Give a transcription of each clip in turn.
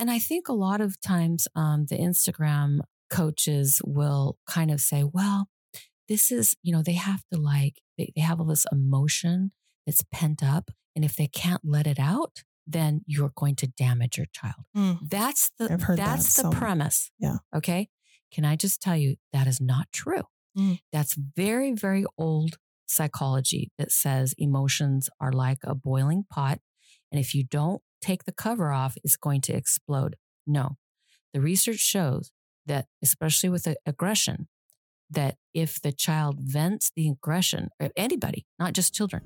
And I think a lot of times um, the Instagram coaches will kind of say, well, this is, you know, they have to like, they, they have all this emotion that's pent up. And if they can't let it out, then you're going to damage your child. Mm. That's the heard that that's the so- premise. Yeah. Okay. Can I just tell you that is not true? Mm. That's very, very old psychology that says emotions are like a boiling pot. And if you don't take the cover off, it's going to explode. No. The research shows that, especially with aggression, that if the child vents the aggression, or anybody, not just children,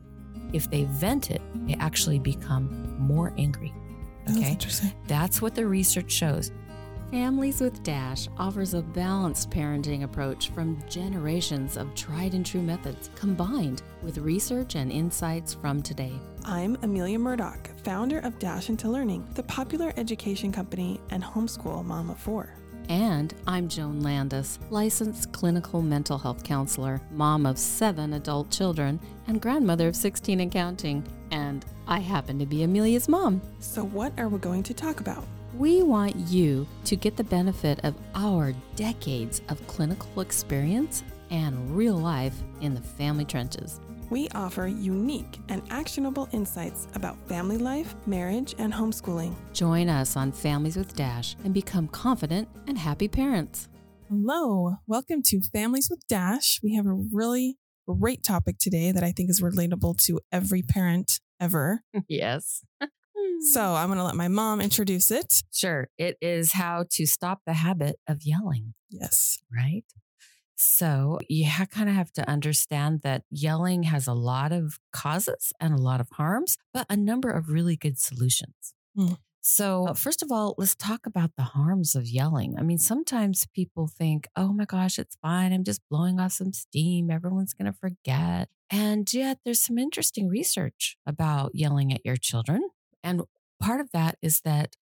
if they vent it, they actually become more angry. That's Okay. interesting. That's what the research shows. Families with Dash offers a balanced parenting approach from generations of tried and true methods combined with research and insights from today. I'm Amelia Murdoch, founder of Dash into Learning, the popular education company and homeschool mom of four. And I'm Joan Landis, licensed clinical mental health counselor, mom of seven adult children, and grandmother of 16 and counting. And I happen to be Amelia's mom. So, what are we going to talk about? We want you to get the benefit of our decades of clinical experience and real life in the family trenches. We offer unique and actionable insights about family life, marriage, and homeschooling. Join us on Families with Dash and become confident and happy parents. Hello, welcome to Families with Dash. We have a really great topic today that I think is relatable to every parent ever. Yes. So, I'm going to let my mom introduce it. Sure. It is how to stop the habit of yelling, Yes. right? So you ha- kind of have to understand that yelling has a lot of causes and a lot of harms, but a number of really good solutions. Hmm. So, uh, first of all, let's talk about the harms of yelling. I mean, sometimes people think, oh my gosh, it's fine. I'm just blowing off some steam. Everyone's going to forget. And yet, there's some interesting research about yelling at your children. And part of that is that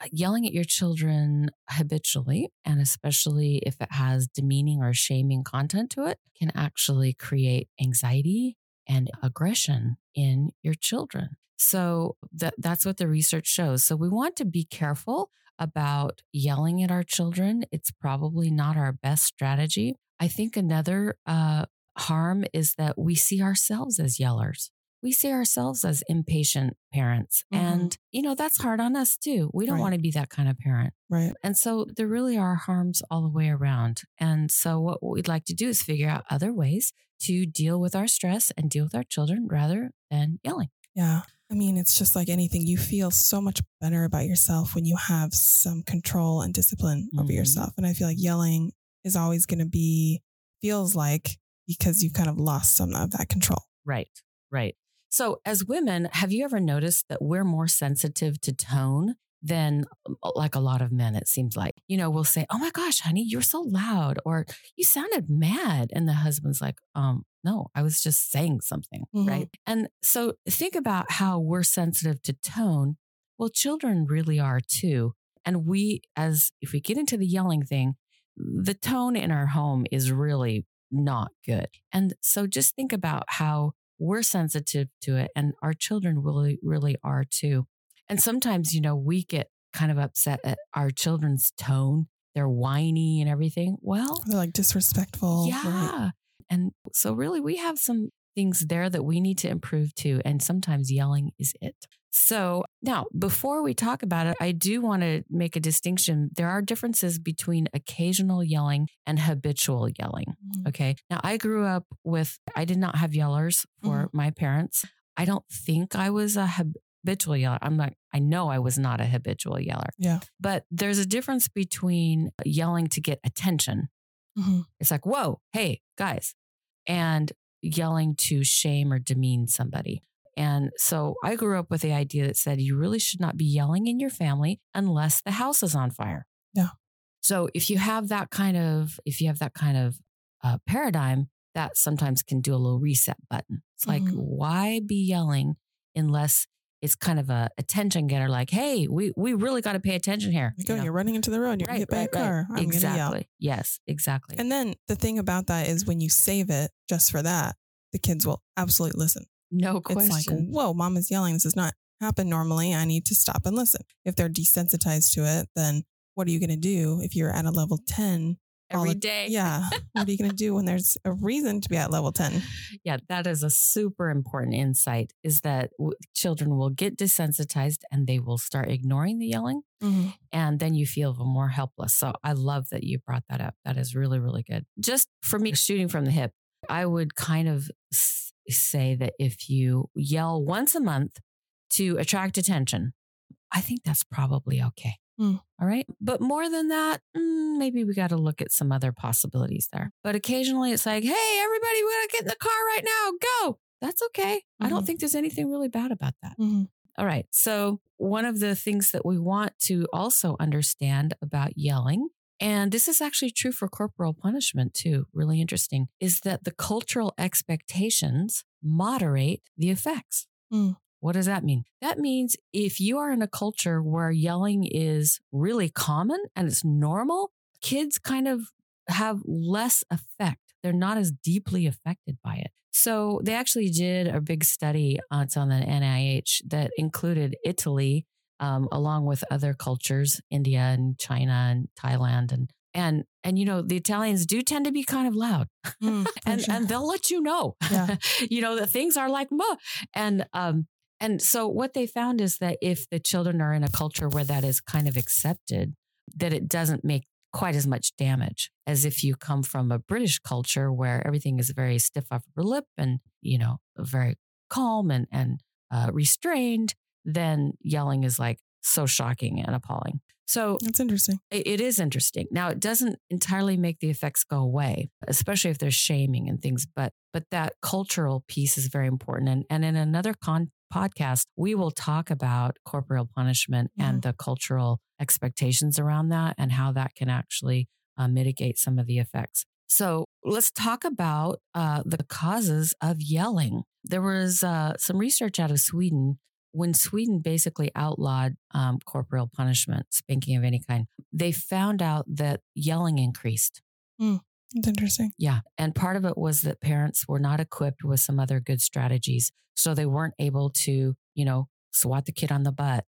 uh, yelling at your children habitually, and especially if it has demeaning or shaming content to it, can actually create anxiety and aggression in your children. So that, that's what the research shows. So we want to be careful about yelling at our children. It's probably not our best strategy. I think another uh, harm is that we see ourselves as yellers. We see ourselves as impatient parents. Mhm. And, you know, that's hard on us too. We don't Right. want to be that kind of parent. Right. And so there really are harms all the way around. And so what we'd like to do is figure out other ways to deal with our stress and deal with our children rather than yelling. Yeah. I mean, it's just like anything. You feel so much better about yourself when you have some control and discipline over Mhm. yourself. And I feel like yelling is always going to be, feels like, because you've kind of lost some of that control. Right, right. So as women, have you ever noticed that we're more sensitive to tone than uh, like a lot of men, it seems like? You know, we'll say, Oh my gosh, honey, you're so loud, or you sounded mad. And the husband's like, um, no, I was just saying something. Mhm. Right. And so think about how we're sensitive to tone. Well, children really are too. And we, as if we get into the yelling thing, the tone in our home is really not good. And so just think about how we're sensitive to it and our children really, really are too. And sometimes, you know, we get kind of upset at our children's tone. They're whiny and everything. Well, They're like disrespectful. yeah. right? And so, really, we have some things there that we need to improve too. And sometimes yelling is it. So, now before we talk about it, I do want to make a distinction. There are differences between occasional yelling and habitual yelling. Mhm. Okay. Now, I grew up with, I did not have yellers for Mm-hmm. my parents. I don't think I was a habitual yeller. I'm like, I know I was not a habitual yeller. Yeah. But there's a difference between yelling to get attention Mhm. it's like, whoa, hey, guys, and yelling to shame or demean somebody. And so I grew up with the idea that said you really should not be yelling in your family unless the house is on fire. Yeah. So if you have that kind of, if you have that kind of uh, paradigm, that sometimes can do a little reset button. It's like, Mhm. why be yelling unless it's kind of a attention getter? Like, hey, we we really got to pay attention here. You oh, know? you're running into the road. You're Right, hit by right, a car. right. I'm exactly. Yes, exactly. And then the thing about that is when you save it just for that, the kids will absolutely listen. No question. It's like, whoa, mom is yelling. This is not happen normally. I need to stop and listen. If they're desensitized to it, then what are you going to do if you're at a level 10 all Every the- day. Yeah. what are you going to do when there's a reason to be at level 10? Yeah, that is a super important insight is that w- children will get desensitized and they will start ignoring the yelling Mhm. and then you feel more helpless. So I love that you brought that up. That is really, really good. Just for me, shooting from the hip, I would kind of say that if you yell once a month to attract attention, I think that's probably okay. Hmm. All right. But more than that, mm, maybe we got to look at some other possibilities there. But occasionally it's like, hey, everybody, we got to get in the car right now. Go. That's okay. I don't Mhm. think there's anything really bad about that. Mhm. All right. So, one of the things that we want to also understand about yelling, and this is actually true for corporal punishment too, really interesting, is that the cultural expectations moderate the effects. Mm. What does that mean? That means if you are in a culture where yelling is really common and it's normal, kids kind of have less effect. They're not as deeply affected by it. So they actually did a big study. Uh, it's on the NIH that included Italy, um, along with other cultures, India and China and Thailand, and and and you know the Italians do tend to be kind of loud, Mm, and sure. and they'll let you know, Yeah. you know that things are like muh. and um and so what they found is that if the children are in a culture where that is kind of accepted, that it doesn't make quite as much damage as if you come from a British culture where everything is very stiff upper lip and, you know, very calm and, and uh, restrained, then yelling is like so shocking and appalling. So That's interesting. it it is interesting. Now it doesn't entirely make the effects go away, especially if there's shaming and things, but but that cultural piece is very important. And and in another con- podcast, we will talk about corporeal punishment and the cultural expectations around that and how that can actually uh, mitigate some of the effects. So let's talk about uh, the causes of yelling. There was uh, some research out of Sweden when Sweden basically outlawed um, corporeal punishment, spanking of any kind. They found out that yelling increased. It's interesting. Yeah. And part of it was that parents were not equipped with some other good strategies. So they weren't able to, you know, swat the kid on the butt.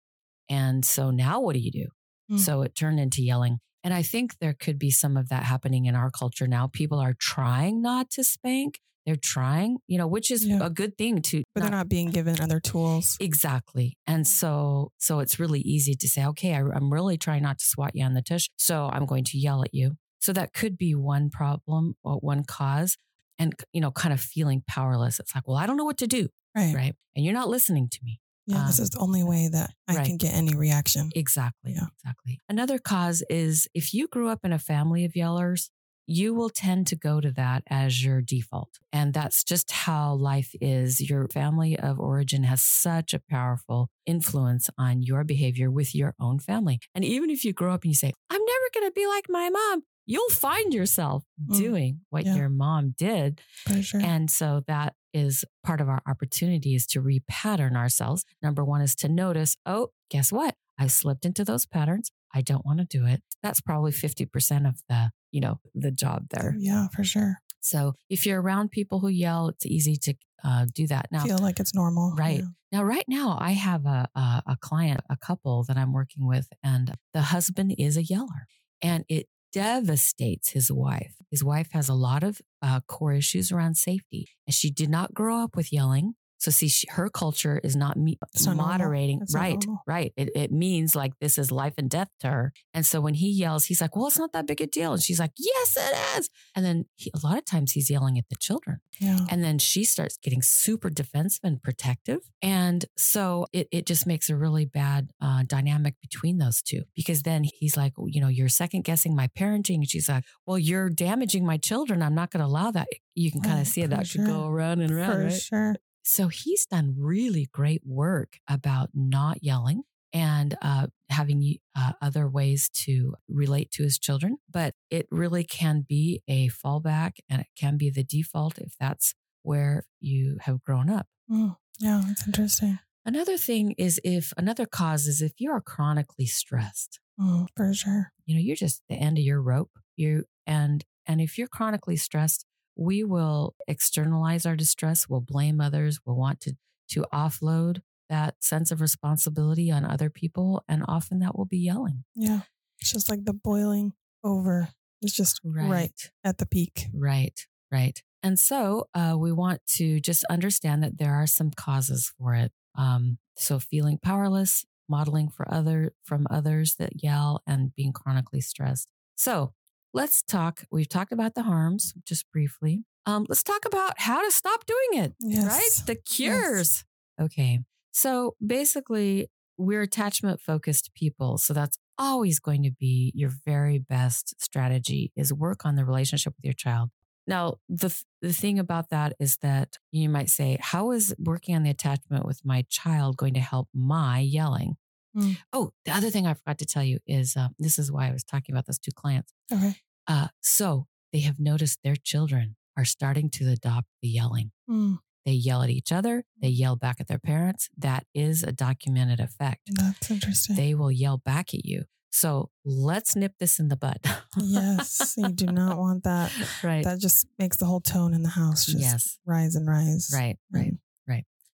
And so now what do you do? Mm. So it turned into yelling. And I think there could be some of that happening in our culture now. People are trying not to spank. They're trying, you know, which is Yeah. a good thing to But they're not being given other tools. Exactly. And so, so it's really easy to say, okay, I, I'm really trying not to swat you on the tush. So I'm going to yell at you. So that could be one problem or one cause. And, you know, kind of feeling powerless. It's like, well, I don't know what to do. Right. Right. And you're not listening to me. Yeah. this Um, is the only way that I right. can get any reaction. Exactly. Yeah. Exactly. Another cause is if you grew up in a family of yellers, you will tend to go to that as your default. And that's just how life is. Your family of origin has such a powerful influence on your behavior with your own family. And even if you grow up and you say, I'm never going to be like my mom, you'll find yourself Mm. doing what Yeah. your mom did. Sure. And so that is part of our opportunity is to repattern ourselves. Number one is to notice, oh, guess what? I slipped into those patterns. I don't want to do it. That's probably 50% of the, you know, the job there. yeah, for sure. So if you're around people who yell, it's easy to uh, do that. Now, Feel like it's normal. Right. Yeah. now, right now, I have a, a a client, a couple that I'm working with, and the husband is a yeller, and it devastates his wife. His wife has a lot of uh, core issues around safety, and she did not grow up with yelling. So, see, she, her culture is not me- It's not normal. moderating. Not right, right. It, it means like this is life and death to her. And so when he yells, he's like, "Well, it's not that big a deal," and she's like, "Yes, it is." And then he, a lot of times he's yelling at the children. Yeah. And then she starts getting super defensive and protective. And so it, it just makes a really bad uh, dynamic between those two because then he's like, you know, you're second guessing my parenting. And she's like, well, you're damaging my children. I'm not going to allow that. You can kind of see for that could sure. go around and around. For right? sure. So he's done really great work about not yelling and uh, having uh, other ways to relate to his children. But it really can be a fallback and it can be the default if that's where you have grown up. Mm, yeah, that's interesting. Another thing is if another cause is if you are chronically stressed, Mm, for sure. you know, you're just the end of your rope. You and and if you're chronically stressed, we will externalize our distress, we'll blame others, we'll want to to offload that sense of responsibility on other people. And often that will be yelling. Yeah. It's just like the boiling over. It's just right, right at the peak. Right. Right. And so uh, we want to just understand that there are some causes for it. Um, so feeling powerless, modeling for other from others that yell, and being chronically stressed. So let's talk. We've talked about the harms just briefly. Um, let's talk about how to stop doing it. Yes. Right? The cures. Yes. Okay. So basically, we're attachment focused people. So that's always going to be your very best strategy is work on the relationship with your child. Now, the the thing about that is that you might say, how is working on the attachment with my child going to help my yelling? Mm. Oh, the other thing I forgot to tell you is uh, this is why I was talking about those two clients. Okay. Uh, so they have noticed their children are starting to adopt the yelling. Mm. They yell at each other. They yell back at their parents. That is a documented effect. That's interesting. They will yell back at you. So let's nip this in the bud. yes, you do not want that. Right. That just makes the whole tone in the house just yes. rise and rise. Right, right, right.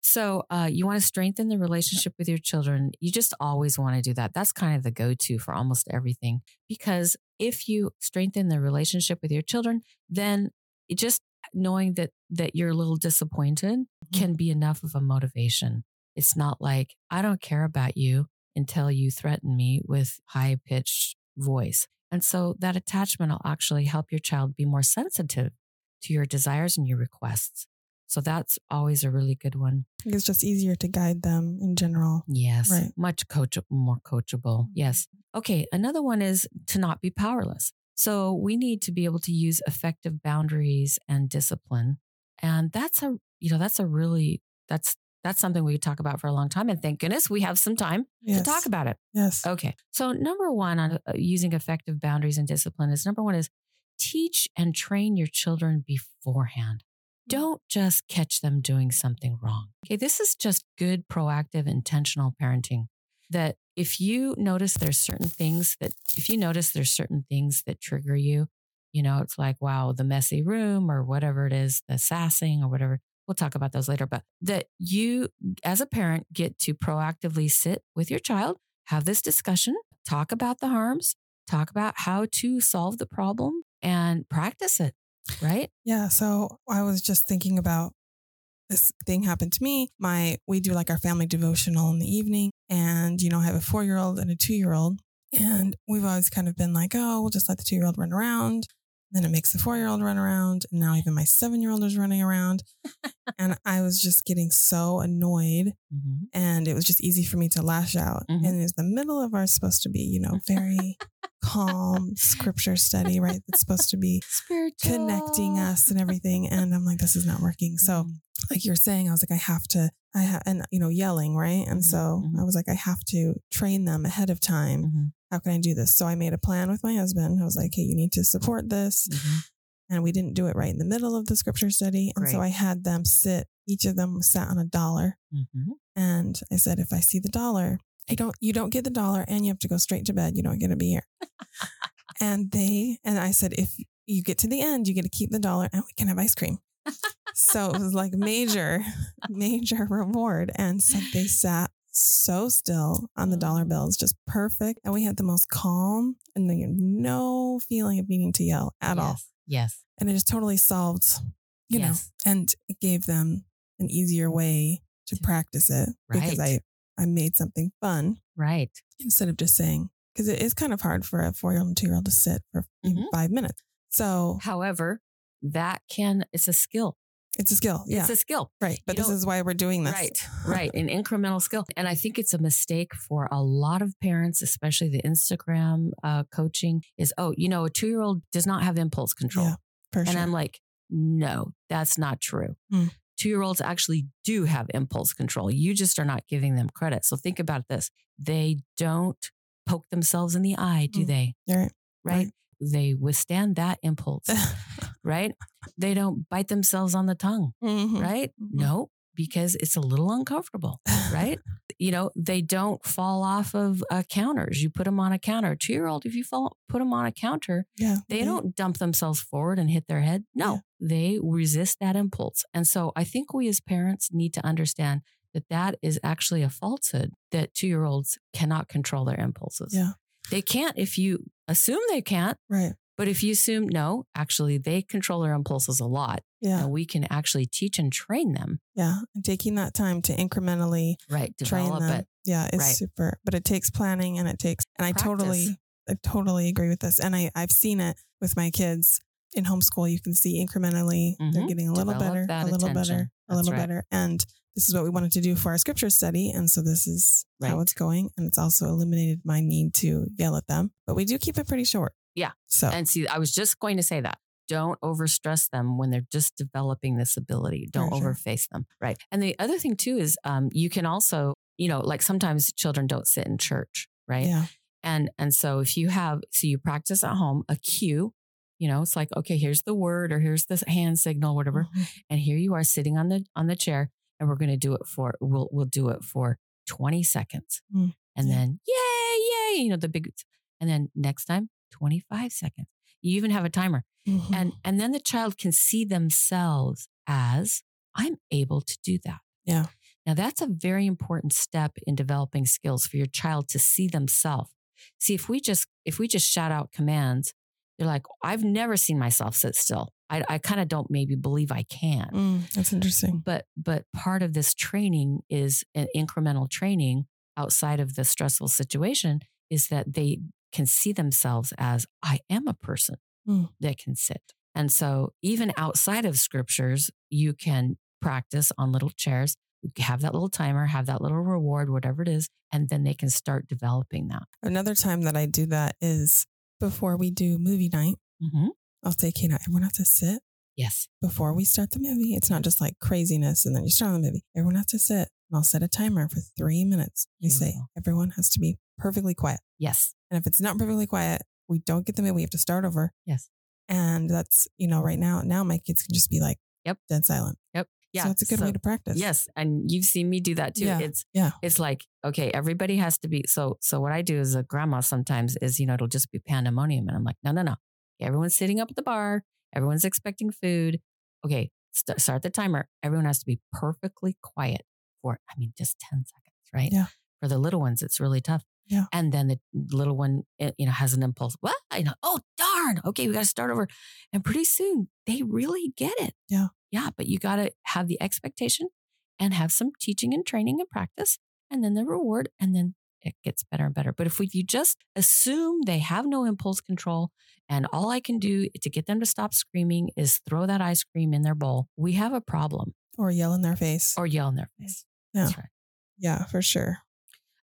So uh, you want to strengthen the relationship with your children. You just always want to do that. That's kind of the go-to for almost everything. Because if you strengthen the relationship with your children, then just knowing that that you're a little disappointed mm-hmm. can be enough of a motivation. It's not like I don't care about you until you threaten me with high pitched voice. And so that attachment will actually help your child be more sensitive to your desires and your requests. So that's always a really good one. It's just easier to guide them in general. Yes. Right. Much coach more coachable. Mm-hmm. Yes. Okay. Another one is to not be powerless. So we need to be able to use effective boundaries and discipline. And that's a, you know, that's a really, that's that's something we could talk about for a long time. And thank goodness we have some time yes. to talk about it. Yes. Okay. So, number one on uh, using effective boundaries and discipline is number one is teach and train your children beforehand. Don't just catch them doing something wrong. Okay. This is just good, proactive, intentional parenting. That if you notice there's certain things that, if you notice there's certain things that trigger you, you know, it's like, wow, the messy room or whatever it is, the sassing or whatever we'll talk about those later, but that you as a parent get to proactively sit with your child, have this discussion, talk about the harms, talk about how to solve the problem and practice it. Right. Yeah. So I was just thinking about this thing happened to me. My, we do like our family devotional in the evening. And, you know, I have a four year old and a two year old. And we've always kind of been like, oh, we'll just let the two year old run around. Then it makes the four year old run around. And now even my seven year old is running around. and I was just getting so annoyed. Mm-hmm. And it was just easy for me to lash out. Mm-hmm. And it's the middle of our supposed to be, you know, very calm scripture study, right? That's supposed to be Spiritual. connecting us and everything. And I'm like, this is not working. So, mm-hmm. like you're saying, I was like, I have to, I have, and, you know, yelling, right? And mm-hmm. so mm-hmm. I was like, I have to train them ahead of time mm-hmm how can I do this? So I made a plan with my husband. I was like, hey, you need to support this. Mm-hmm. And we didn't do it right in the middle of the scripture study. And so I had them sit, each of them sat on a dollar. Mm-hmm. And I said, if I see the dollar, you don't you don't get the dollar and you have to go straight to bed. You don't get to be here. and they and I said, if you get to the end, you get to keep the dollar and we can have ice cream. so it was like major, major reward. And so they sat so still on the dollar mm. bills, just perfect. And we had the most calm and then no feeling of needing to yell at yes. all. Yes. And it just totally solved, you yes. know, and it gave them an easier way to practice it right. because I, I made something fun. Right. Instead of just saying, because it is kind of hard for a four year old and two year old to sit for mm-hmm. five minutes. So, however, that can, it's a skill. It's a skill. Yeah. It's a skill. Right. But you this is why we're doing this. Right. Right. An incremental skill. And I think it's a mistake for a lot of parents, especially the Instagram uh, coaching is, oh, you know, a two year old does not have impulse control. Yeah, and sure. I'm like, no, that's not true. Mm. Two year olds actually do have impulse control. You just are not giving them credit. So think about this. They don't poke themselves in the eye, do mm. they? Right. Right. right. They withstand that impulse. Right? They don't bite themselves on the tongue, mm-hmm. right? Mm-hmm. No, because it's a little uncomfortable, right? you know, they don't fall off of uh, counters. You put them on a counter. Two year old, if you fall, put them on a counter, yeah, they don't dump themselves forward and hit their head. No, yeah. they resist that impulse. And so I think we as parents need to understand that that is actually a falsehood that two year olds cannot control their impulses. Yeah. They can't if you assume they can't. Right. But if you assume no, actually they control their impulses a lot. Yeah. And we can actually teach and train them. Yeah. And taking that time to incrementally Right. train them. it. Yeah, it's Right. super. But it takes planning and it takes and I Practice. totally I totally agree with this. And I, I've seen it with my kids in homeschool. You can see incrementally they're Mhm. getting a little Develop better, a little attention. better, a That's little right. better. And this is what we wanted to do for our scripture study. And so this is how it's going. And it's also eliminated my need to yell at them. But we do keep it pretty short. Yeah. So And see, I was just going to say that. Don't overstress them when they're just developing this ability. Don't sure. overface them. Right. And the other thing too is um, you can also, you know, like sometimes children don't sit in church, right? yeah. And and so if you have so you practice at home a cue, you know, it's like, okay, here's the word or here's the hand signal, whatever. Mhm. And here you are sitting on the on the chair and we're gonna do it for we'll we'll do it for 20 seconds. Mm. And then yay, yay, you know, the big and then next time, 25 seconds. You even have a timer. Mhm. And and then the child can see themselves as I'm able to do that. Yeah. Now that's a very important step in developing skills for your child to see themselves. See, if we just if we just shout out commands, they're like, I've never seen myself sit still. I, I kind of don't maybe believe I can. Mm, that's interesting. But but part of this training is an incremental training outside of the stressful situation is that they can see themselves as I am a person Mm. that can sit. And so even outside of scriptures, you can practice on little chairs, have that little timer, have that little reward, whatever it is, and then they can start developing that. Another time that I do that is before we do movie night. Mm-hmm. I'll say, okay, now everyone has to sit Yes. before we start the movie. It's not just like craziness and then you start on the movie. Everyone has to sit. And I'll set a timer for three minutes. I say everyone has to be perfectly quiet. Yes. And if it's not perfectly quiet, we don't get the movie. We have to start over. Yes. And that's, you know, right now, now my kids can just be like, Yep. dead silent. Yep. Yeah. So it's a good So- way to practice. Yes, and you've seen me do that too. Yeah, It's yeah. It's like okay, everybody has to be. So so what I do as a grandma sometimes is you know it'll just be pandemonium, and I'm like no no no, everyone's sitting up at the bar, everyone's expecting food. Okay, st- start the timer. Everyone has to be perfectly quiet for I mean just ten seconds, right? Yeah. For the little ones, it's really tough. Yeah. And then the little one, eh, you know, has an impulse. What? I know. Oh darn. Okay, we got to start over. And pretty soon they really get it. Yeah. Yeah, but you got to have the expectation and have some teaching and training and practice, and then the reward, and then it gets better and better. But if, we, if you just assume they have no impulse control, and all I can do to get them to stop screaming is throw that ice cream in their bowl, we have a problem Or yell in their face. or yell in their face. Yeah. That's right. yeah, for sure.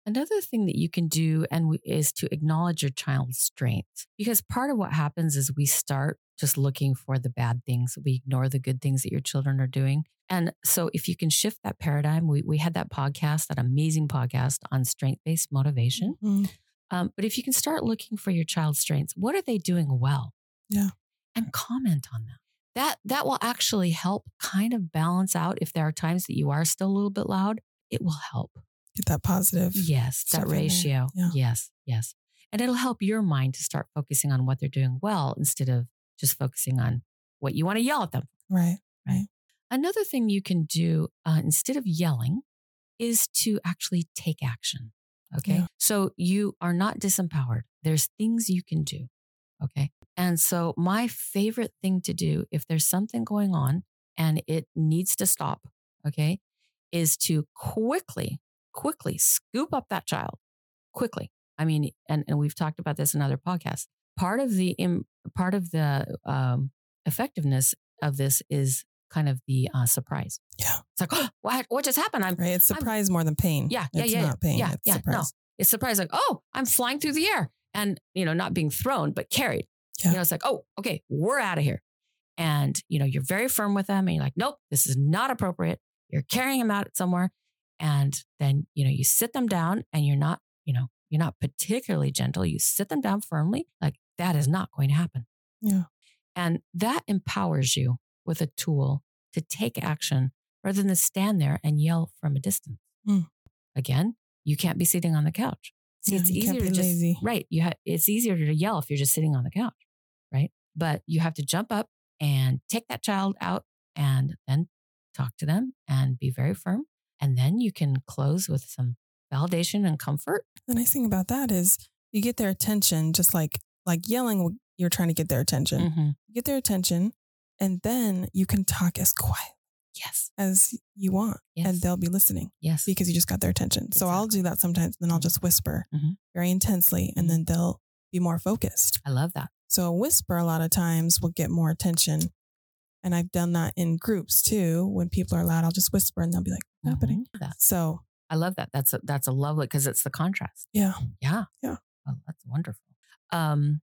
Another thing that you can do and we, is to acknowledge your child's strengths because part of what happens is we start just looking for the bad things. We ignore the good things that your children are doing. And so if you can shift that paradigm, we, we had that podcast, that amazing podcast on strength based motivation. Mhm. Um, but if you can start looking for your child's strengths, what are they doing well? Yeah. And comment on them. That that will actually help kind of balance out if there are times that you are still a little bit loud, it will help. Get that positive. Yes, that ratio. Yeah. Yes, yes. And it'll help your mind to start focusing on what they're doing well instead of just focusing on what you want to yell at them. Right, right. Another thing you can do uh, instead of yelling is to actually take action. Okay. Yeah. So you are not disempowered. There's things you can do. Okay. And so my favorite thing to do if there's something going on and it needs to stop, okay, is to quickly, quickly scoop up that child quickly. I mean, and, and we've talked about this in other podcasts. Part of the, im- part of the um, effectiveness of this is kind of the uh, surprise. Yeah. It's like, oh, what, what just happened? I'm, Right. It's surprise more than pain. Yeah, yeah, it's yeah, not pain. yeah, it's yeah, no. it's surprised like, oh, I'm flying through the air and, you know, not being thrown, but carried. Yeah. You know, it's like, oh, okay, we're out of here. And, you know, you're very firm with them and you're like, nope, this is not appropriate. You're carrying them out somewhere. And then, you know, you sit them down and you're not, you know, you're not particularly gentle. You sit them down firmly, like that is not going to happen. Yeah. And that empowers you with a tool to take action rather than stand there and yell from a distance. Mm. Again, you can't be sitting on the couch. See, Yeah, it's easier to just lazy. right. You have it's easier to yell if you're just sitting on the couch, right? But you have to jump up and take that child out and then talk to them and be very firm. And then you can close with some validation and comfort. The nice thing about that is you get their attention, just like like yelling, you're trying to get their attention. Mm-hmm. You get their attention, and then you can talk as quiet Yes. as you want, Yes. and they'll be listening Yes. because you just got their attention. So I'll do that sometimes, and then I'll just whisper Mhm. very intensely, and then they'll be more focused. I love that. So a whisper a lot of times will get more attention. And I've done that in groups too. When people are loud, I'll just whisper and they'll be like, what's happening? Mhm. That- So I love that. That's a, that's a lovely because it's the contrast. yeah. Yeah. Yeah. Oh, that's wonderful. Um,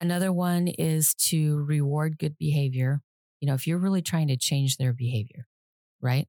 another one is to reward good behavior. You know, if you're really trying to change their behavior, right?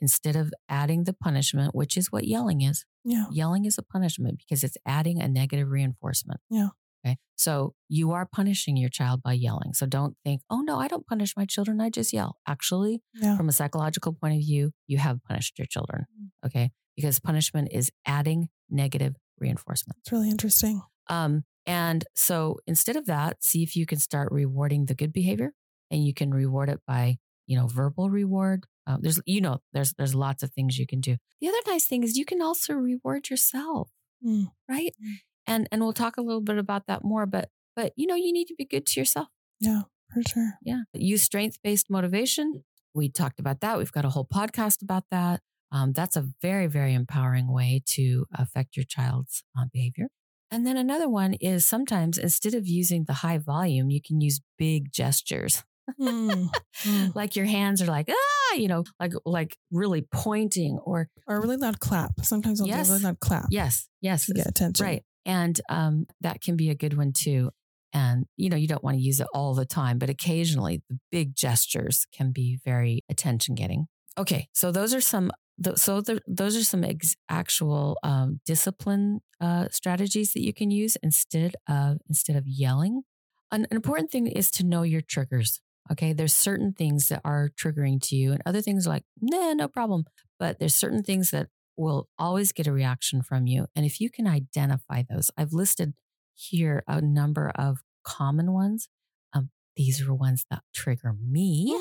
Instead of adding the punishment, which is what yelling is, Yeah. yelling is a punishment because it's adding a negative reinforcement. Yeah. Okay. So you are punishing your child by yelling. So don't think, oh no, I don't punish my children. I just yell. Actually, from a psychological point of view, you have punished your children. Mm. Okay. Because punishment is adding negative reinforcement. It's really interesting. Um, and so instead of that, see if you can start rewarding the good behavior and you can reward it by, you know, verbal reward. Uh, there's, you know, there's, there's lots of things you can do. The other nice thing is you can also reward yourself, Mm. right? Mm. And, and we'll talk a little bit about that more, but, but, you know, you need to be good to yourself. Yeah, for sure. Yeah. Use strength based motivation. We talked about that. We've got a whole podcast about that. Um, that's a very, very empowering way to affect your child's uh, behavior. And then another one is sometimes instead of using the high volume, you can use big gestures. Mm. Mm. like your hands are like, ah, you know, like, like really pointing or Or a really loud clap. Sometimes I'll Yes. do a really loud clap yes, yes, to get attention. Right. And um, that can be a good one too. And, you know, you don't want to use it all the time, but occasionally the big gestures can be very attention getting. Okay. So those are some, so th- those are some ex- actual um, discipline uh, strategies that you can use instead of, instead of yelling. An, an important thing is to know your triggers. Okay. There's certain things that are triggering to you and other things like, nah, no problem. But there's certain things that will always get a reaction from you. And if you can identify those, I've listed here a number of common ones. Um, these are ones that trigger me.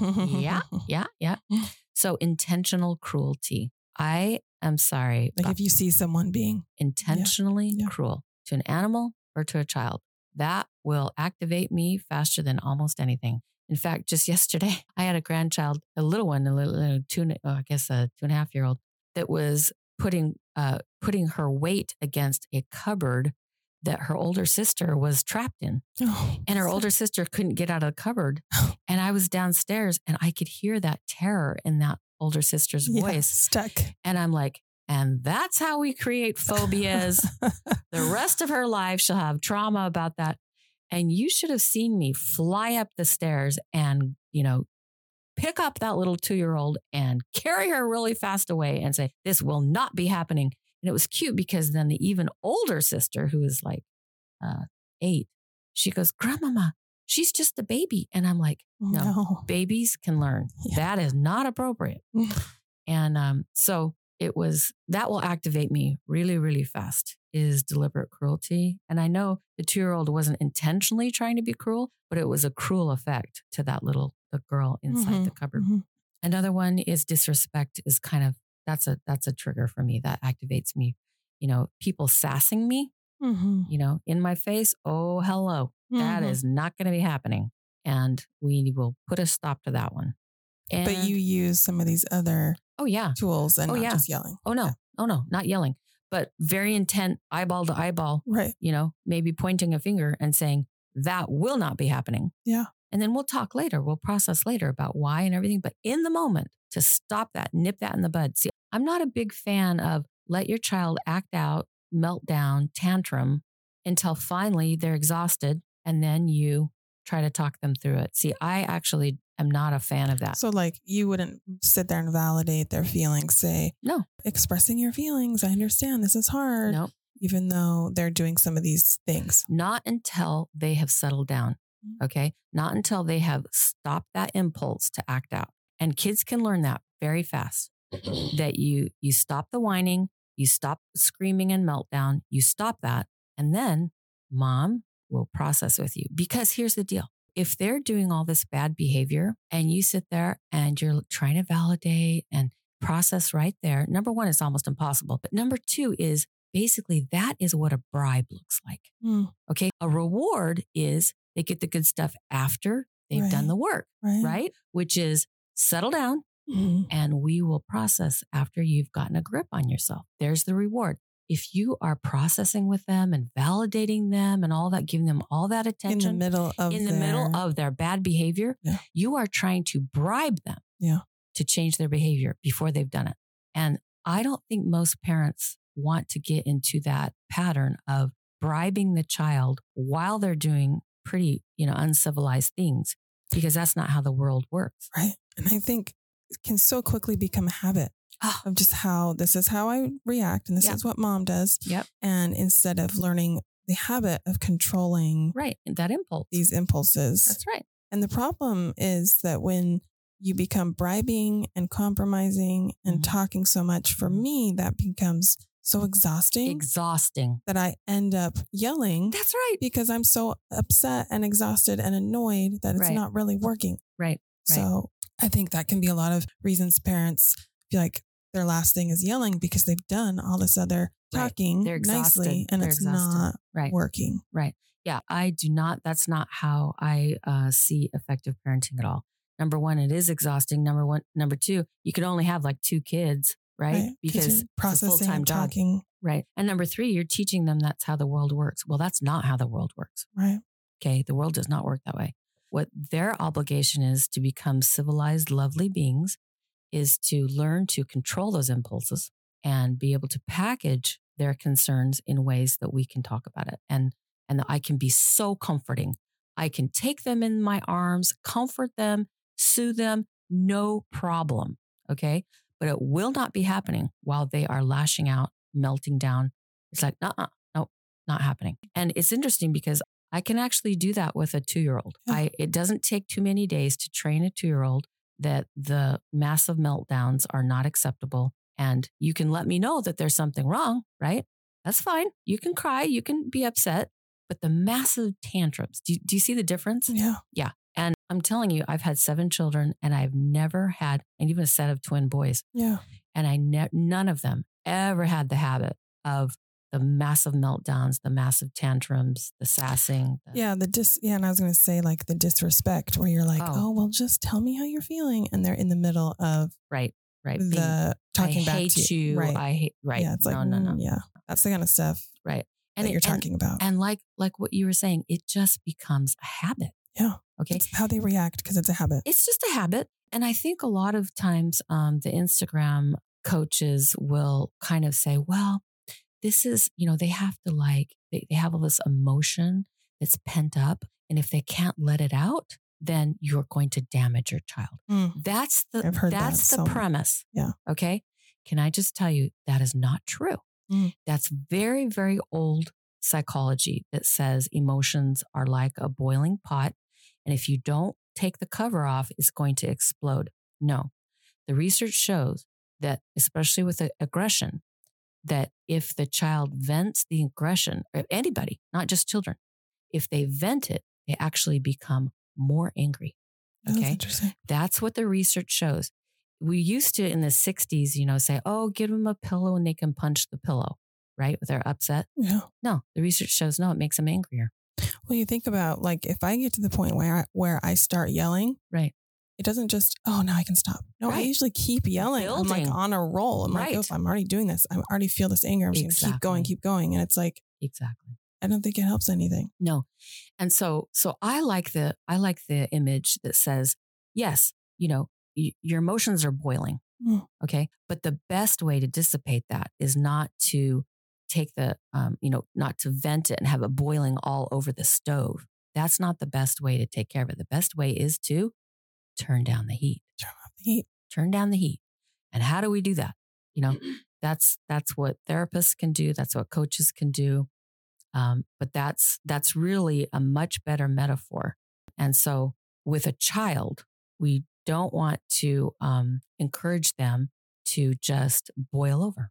Yeah, yeah, yeah. So intentional cruelty. I am sorry, Like if you see someone being, intentionally yeah. cruel to an animal or to a child, that will activate me faster than almost anything. In fact, just yesterday, I had a grandchild, a little one, a little, little two, oh, I guess a two and a half year old, that was putting uh, putting her weight against a cupboard that her older sister was trapped in, oh, and her older sister couldn't get out of the cupboard. And I was downstairs, and I could hear that terror in that older sister's yeah, voice, stuck. and I'm like, and that's how we create phobias. The rest of her life, she'll have trauma about that. And you should have seen me fly up the stairs and, you know, pick up that little two year old and carry her really fast away and say, This will not be happening. And it was cute because then the even older sister, who is like uh, eight, she goes, Grandmama, she's just a baby. And I'm like, No. no. Babies can learn. Yeah. That is not appropriate. And um, so it was that will activate me really, really fast is deliberate cruelty. And I know the two year old wasn't intentionally trying to be cruel, but it was a cruel effect to that little the girl inside the cupboard. Mhm. Another one is disrespect is kind of that's a that's a trigger for me that activates me. You know, people sassing me, Mhm. you know, in my face. Oh, hello. That Mhm. is not going to be happening. And we will put a stop to that one. And, But you use some of these other oh yeah, tools and Oh, not yeah. just yelling. Oh no, Yeah. oh no, not yelling, but very intent, eyeball to eyeball, Right. you know, maybe pointing a finger and saying, that will not be happening. Yeah. And then we'll talk later. We'll process later about why and everything. But in the moment, to stop that, nip that in the bud. See, I'm not a big fan of let your child act out, meltdown, tantrum until finally they're exhausted. And then you try to talk them through it. See, I actually am not a fan of that. So, like, you wouldn't sit there and validate their feelings, say, No. expressing your feelings. I understand this is hard, Nope. even though they're doing some of these things. not until they have settled down. Mhm. Okay. Not until they have stopped that impulse to act out. And kids can learn that very fast that you, you stop the whining, you stop screaming and meltdown, you stop that. And then mom will process with you. Because here's the deal. If they're doing all this bad behavior and you sit there and you're trying to validate and process right there. Number one, it's almost impossible. But number two is basically that is what a bribe looks like. Mm. Okay. A reward is they get the good stuff after they've Right. done the work, Right. right? Which is settle down Mhm. and we will process after you've gotten a grip on yourself. There's the reward. If you are processing with them and validating them and all that, giving them all that attention In the middle of in the middle of their bad behavior, Yeah. you are trying to bribe them Yeah. to change their behavior before they've done it. And I don't think most parents want to get into that pattern of bribing the child while they're doing pretty, you know, uncivilized things because that's not how the world works. Right. And I think it can so quickly become a habit Oh, of just how this is how I react and this Yeah. is what mom does. Yep. And instead of learning the habit of controlling right. That impulse. these impulses. That's right. And the problem is that when you become bribing and compromising and Mhm. talking so much, for me, that becomes so exhausting Exhausting. that I end up yelling That's right. because I'm so upset and exhausted and annoyed that it's Right. not really working. Right. Right. So I think that can be a lot of reasons parents feel like their last thing is yelling because they've done all this other talking They're exhausted. nicely and They're it's exhausted. not Right. working. Right. Yeah, I do not. That's not how I uh, see effective parenting at all. Number one, it is exhausting. Number one, number two, you can only have like two kids, right? Because it's a processing full-time job, talking. right? And number three, you're teaching them that's how the world works. Well, that's not how the world works. Right. Okay, the world does not work that way. What their obligation is to become civilized, lovely beings is to learn to control those impulses and be able to package their concerns in ways that we can talk about it and and that I can be so comforting. I can take them in my arms, comfort them, soothe them, no problem. Okay. But it will not be happening while they are lashing out, melting down. It's like, uh uh, no, not happening. And it's interesting because I can actually do that with a two year old. I it doesn't take too many days to train a two year old that the massive meltdowns are not acceptable. And you can let me know that there's something wrong, right? That's fine. You can cry, you can be upset, but the massive tantrums, do, do you see the difference? Yeah. Yeah. And I'm telling you, I've had seven children and I've never had, and even a set of twin boys, Yeah. and I ne- none of them ever had the habit of the massive meltdowns, the massive tantrums, the sassing. The, Yeah. The dis, yeah. And I was going to say like the disrespect where you're like, Oh. oh. well, just tell me how you're feeling. And they're in the middle of Right, right. Being, the talking I back hate to you. Right. I hate, right. Yeah. It's like, no, no, no. mm, yeah. That's the kind of stuff Right. that it- you're talking about. And like like what you were saying, it just becomes a habit. Yeah. Okay. It's how they react because it's a habit. It's just a habit. And I think a lot of times um, the Instagram coaches will kind of say, well, this is, you know, they have to like, they, they have all this emotion that's pent up. And if they can't let it out, then you're going to damage your child. Mm. That's the heard that that's the so premise. Yeah. Okay. Can I just tell you that is not true? Mm. That's very, very old psychology that says emotions are like a boiling pot. And if you don't take the cover off, it's going to explode. No. The research shows that, especially with aggression, that if the child vents the aggression, or anybody, not just children, if they vent it, they actually become more angry. Oh, that's Okay. interesting. That's what the research shows. We used to in the 60s, you know, say, oh, give them a pillow and they can punch the pillow, right? If they're upset. Yeah. No, the research shows no, it makes them angrier. Well, you think about like if I get to the point where I, where I start yelling, Right. it doesn't just oh now I can stop. No, I usually keep yelling. Building. I'm like on a roll. I'm like, oh, I'm already doing this, I already feel this anger. I'm just gonna keep going, keep going, and it's like Exactly. I don't think it helps anything. No. And so, so I like the, I like the image that says, yes, you know, y- your emotions are boiling. Mm. Okay. But the best way to dissipate that is not to take the, um, you know, not to vent it and have it boiling all over the stove. That's not the best way to take care of it. The best way is to turn down the heat. Turn off the heat. turn down the heat. And how do we do that? You know, that's that's what therapists can do. That's what coaches can do. Um, but that's that's really a much better metaphor. And so, with a child, we don't want to um, encourage them to just boil over.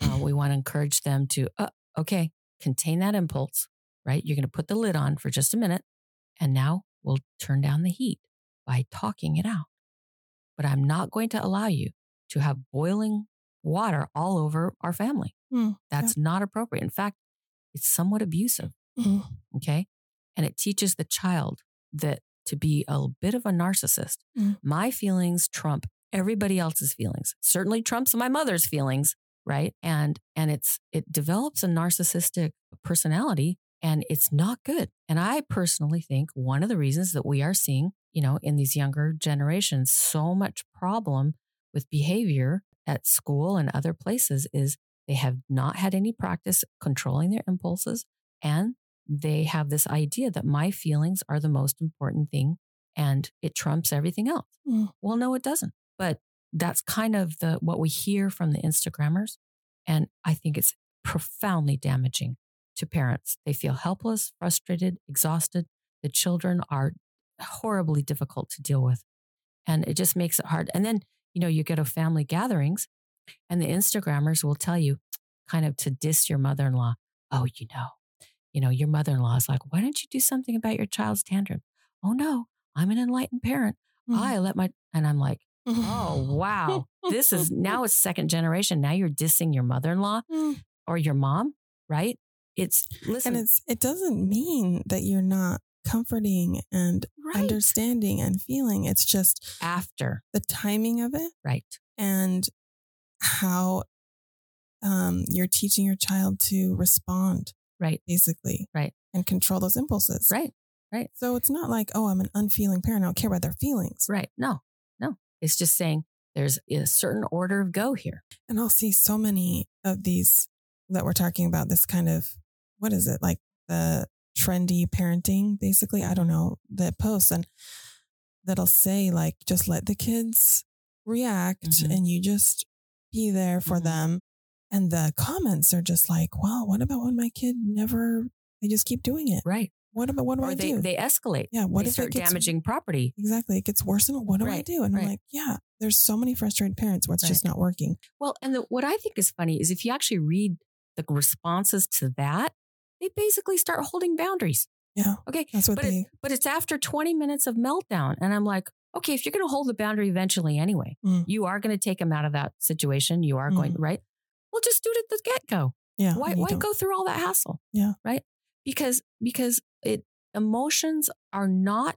Uh, we want to encourage them to, uh, okay, contain that impulse. Right? You're going to put the lid on for just a minute, and now we'll turn down the heat by talking it out but I'm not going to allow you to have boiling water all over our family. Mm, That's not appropriate. In fact, it's somewhat abusive. Mhm. Okay. And it teaches the child that to be a bit of a narcissist, Mm. my feelings trump everybody else's feelings, certainly trumps my mother's feelings. Right. And, and it's, it develops a narcissistic personality and it's not good. And I personally think one of the reasons that we are seeing, you know, in these younger generations, so much problem with behavior at school and other places is they have not had any practice controlling their impulses and they have this idea that my feelings are the most important thing and it trumps everything else. Mm. Well, no, it doesn't. But that's kind of the what we hear from the Instagrammers. And I think it's profoundly damaging to parents. They feel helpless, frustrated, exhausted. The children are horribly difficult to deal with. And it just makes it hard. And then, you know, you go to family gatherings and the Instagrammers will tell you kind of to diss your mother in law. Oh, you know, you know, your mother in law is like, why don't you do something about your child's tantrum? Oh, no, I'm an enlightened parent. Mm. I let my, and I'm like, oh, wow. this is now it's second generation. Now you're dissing your mother in law Mm. or your mom, right? It's, listen, and it's it doesn't mean that you're not comforting and right understanding and feeling. It's just after, the timing of it right? and how um, you're teaching your child to respond, Right. basically, Right. and control those impulses, Right. Right. So it's not like, oh, I'm an unfeeling parent. I don't care about their feelings. Right. No, no. It's just saying there's a certain order of go here. And I'll see so many of these that we're talking about. This kind of what is it like the trendy parenting? Basically, I don't know the posts and that'll say like, just let the kids react Mhm. and you just be there for Mhm. them. And the comments are just like, well, what about when my kid never? They just keep doing it. Right. What about what do or I they, do? they escalate. yeah, what they if start it gets damaging property? Exactly. It gets worse and what do I do? And I'm like, yeah, there's so many frustrated parents where it's just not working. Well, and the, what I think is funny is if you actually read the responses to that, they basically start holding boundaries. Yeah. Okay. That's what But, they, it, but it's after 20 minutes of meltdown. And I'm like, okay, if you're going to hold the boundary eventually anyway, Mm. you are going to take them out of that situation. You are going, right? Well, just do it at the get go. yeah. why why don't- go through all that hassle Yeah. right because because it emotions are not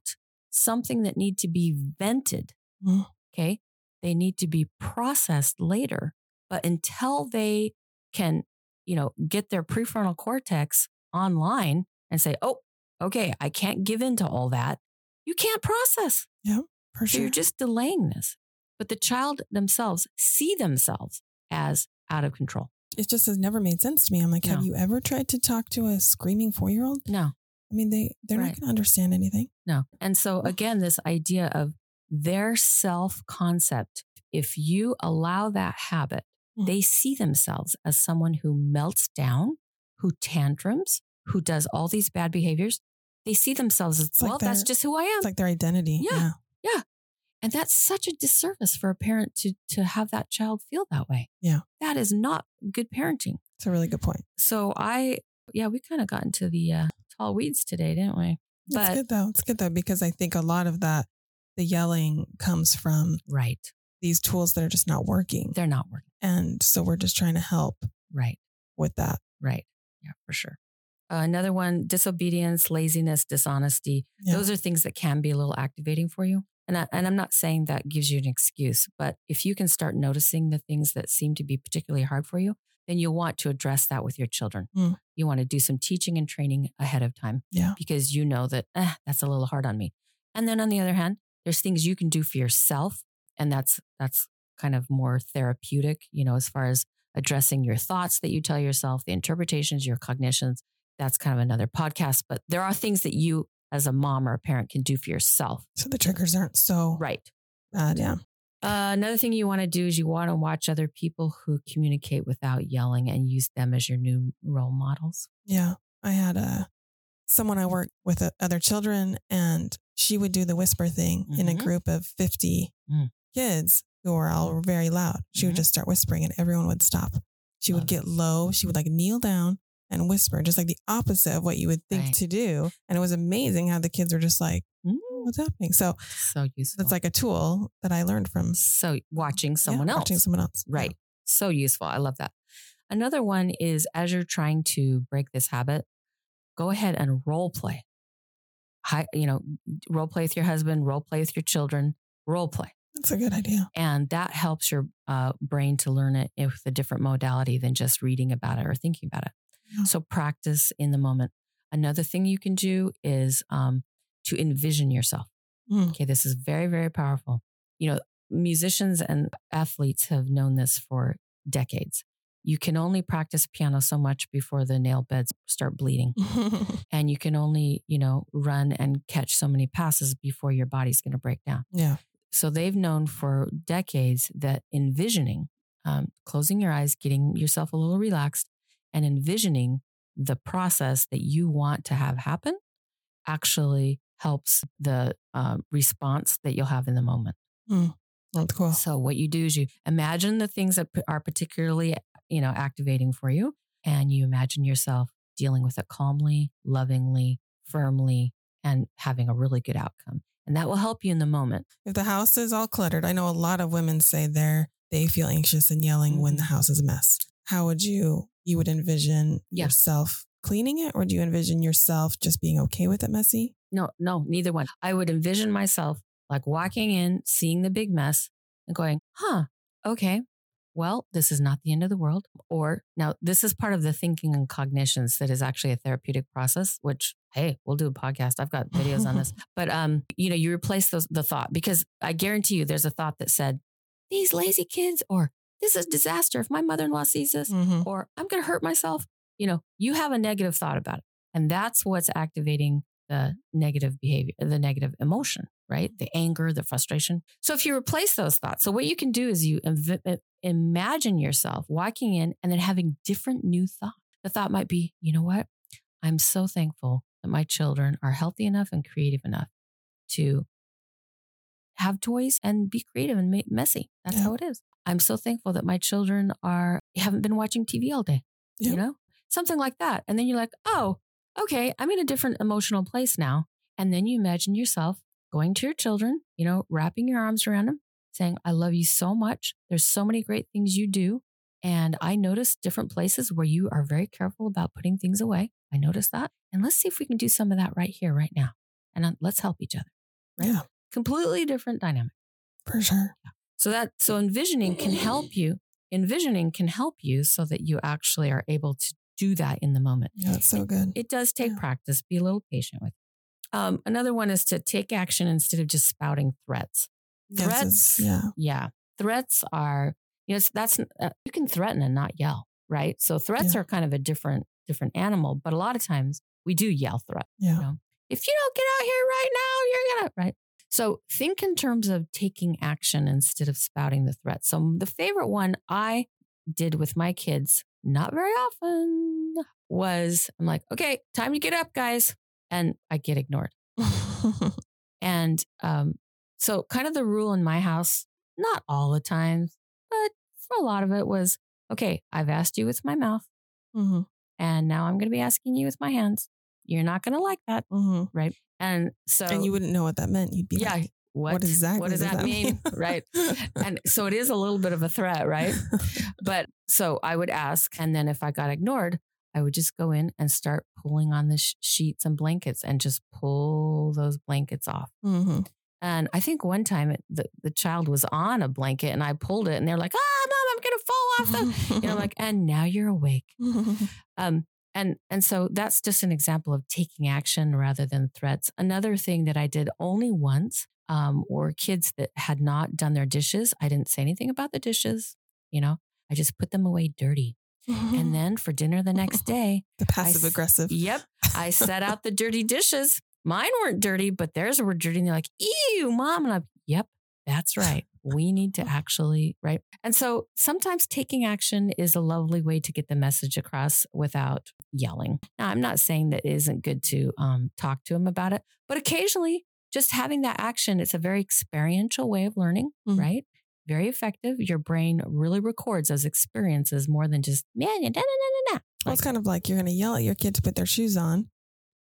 something that need to be vented Mm. okay? They need to be processed later but until they can you know get their prefrontal cortex online and say oh okay i can't give in to all that you can't process. Yeah, For so you're just delaying this. But the child themselves see themselves as out of control it just has never made sense to me. I'm like, have you ever tried to talk to a screaming four year old? no I mean, they they're Right. not going to understand anything. No. And so again, this idea of their self concept, if you allow that habit, Mm. they see themselves as someone who melts down, who tantrums, who does all these bad behaviors. They see themselves as, It's like well, that's just who I am. It's like their identity. Yeah. And that's such a disservice for a parent to, to have that child feel that way. Yeah. That is not good parenting. It's a really good point. So I, yeah, we kind of got into the uh, tall weeds today, didn't we? It's good though. It's good though because I think a lot of that, the yelling comes from Right. these tools that are just not working, They're not working. and so we're just trying to help Right. with that. Right. Yeah, for sure. Uh, another one disobedience, laziness, dishonesty. Yeah. Those are things that can be a little activating for you. And, I, and I'm not saying that gives you an excuse, but if you can start noticing the things that seem to be particularly hard for you, then you'll want to address that with your children. Mm. You want to do some teaching and training ahead of time Yeah. because you know that eh, that's a little hard on me. And then on the other hand, there's things you can do for yourself, and that's that's kind of more therapeutic, you know, as far as addressing your thoughts that you tell yourself, the interpretations, your cognitions. That's kind of another podcast, but there are things that you as a mom or a parent can do for yourself. So the triggers aren't so Right. bad. Yeah. Uh, another thing you want to do is you want to watch other people who communicate without yelling and use them as your new role models. Yeah. I had a someone I worked with uh, other children and she would do the whisper thing in a Mhm. group of 50 Mm. kids who were all very loud. She Mhm. would just start whispering and everyone would stop. She would Love get low. She would like kneel down and whisper, just like the opposite of what you would think Right. to do. And it was amazing how the kids were just like, Mm. what's happening? So, so useful. It's like a tool that I learned from. So watching someone yeah, else. Watching someone else. Right. Yeah. So useful. I love that. Another one is as you're trying to break this habit, go ahead and role play. Hi, you know, role play with your husband, role play with your children, role play. That's a good idea. And that helps your uh, brain to learn it with a different modality than just reading about it or thinking about it. Yeah. So practice in the moment. Another thing you can do is um, to envision yourself. Mm. Okay, this is very, very powerful. You know, musicians and athletes have known this for decades. You can only practice piano so much before the nail beds start bleeding. and you can only, you know, run and catch so many passes before your body's going to break down. Yeah. So they've known for decades that envisioning, um, closing your eyes, getting yourself a little relaxed, and envisioning the process that you want to have happen actually helps the uh, response that you'll have in the moment. Mm, that's cool. So what you do is you imagine the things that are particularly, you know, activating for you, and you imagine yourself dealing with it calmly, lovingly, firmly, and having a really good outcome. And that will help you in the moment. If the house is all cluttered, I know a lot of women say they're they feel anxious and yelling mm-hmm. when the mm-hmm. house is a mess. How would you you would envision yeah. yourself cleaning it or do you envision yourself just being okay with it messy? No, no, neither one. I would envision myself like walking in, seeing the big mess and going, huh, okay, well, this is not the end of the world. Or now this is part of the thinking and cognitions that is actually a therapeutic process, which, hey, we'll do a podcast. I've got videos on this. But, um, you know, you replace those, the thought because I guarantee you there's a thought that said, these lazy kids, or this is a disaster if my mother in law sees this, mm-hmm. or I'm going to hurt myself. You know, you have a negative thought about it. And that's what's activating the negative behavior, the negative emotion, right? The anger, the frustration. So if you replace those thoughts, so what you can do is you inv- imagine yourself walking in and then having different new thoughts. The thought might be, you know what? I'm so thankful that my children are healthy enough and creative enough to have toys and be creative and make messy. That's yeah. how it is. I'm so thankful that my children are haven't been watching TV all day. Yeah. You know, something like that. And then you're like, oh, okay, I'm in a different emotional place now. And then you imagine yourself going to your children, you know, wrapping your arms around them, saying, I love you so much. There's so many great things you do. And I notice different places where you are very careful about putting things away. I notice that. And let's see if we can do some of that right here, right now. And let's help each other. Right? Yeah. Completely different dynamic. For sure. Yeah. So that, so envisioning can help you. Envisioning can help you so that you actually are able to do that in the moment. Yeah, that's so good. It, it does take yeah. practice. Be a little patient with it. Um, another one is to take action instead of just spouting threats. Threats, yeah, yeah. Threats are, you know, that's uh, you can threaten and not yell, right? So threats yeah. are kind of a different different animal, but a lot of times we do yell threat. Yeah. You know? If you don't get out here right now, you're gonna right. So think in terms of taking action instead of spouting the threat. So the favorite one I did with my kids not very often was I'm like, okay, time to get up, guys. And I get ignored. and um, so, kind of the rule in my house, not all the time, but for a lot of it was okay, I've asked you with my mouth. Mm-hmm. And now I'm going to be asking you with my hands. You're not going to like that. Mm-hmm. Right. And so. And you wouldn't know what that meant. You'd be yeah, like, what, what exactly what does, does that, that, mean? mean? right. And so it is a little bit of a threat, right? but so I would ask. And then if I got ignored, I would just go in and start pulling on the sh- sheets and blankets and just pull those blankets off. Mm-hmm. And I think one time it, the, the child was on a blanket and I pulled it and they're like, ah, mom, I'm going to fall off the, you know, I'm like, and now you're awake. um, and and so that's just an example of taking action rather than threats. Another thing that I did only once um, or kids that had not done their dishes. I didn't say anything about the dishes. You know, I just put them away dirty. And then for dinner the next day, the passive aggressive. Yep. I set out the dirty dishes. Mine weren't dirty, but theirs were dirty. And they're like, ew, mom. And I'm, yep, that's right. We need to actually, right? And so sometimes taking action is a lovely way to get the message across without yelling. Now, I'm not saying that it isn't good to um, talk to them about it, but occasionally just having that action, it's a very experiential way of learning, mm-hmm. right? Very effective. Your brain really records those experiences more than just, man, Well, it's kind of like you're going to yell at your kid to put their shoes on.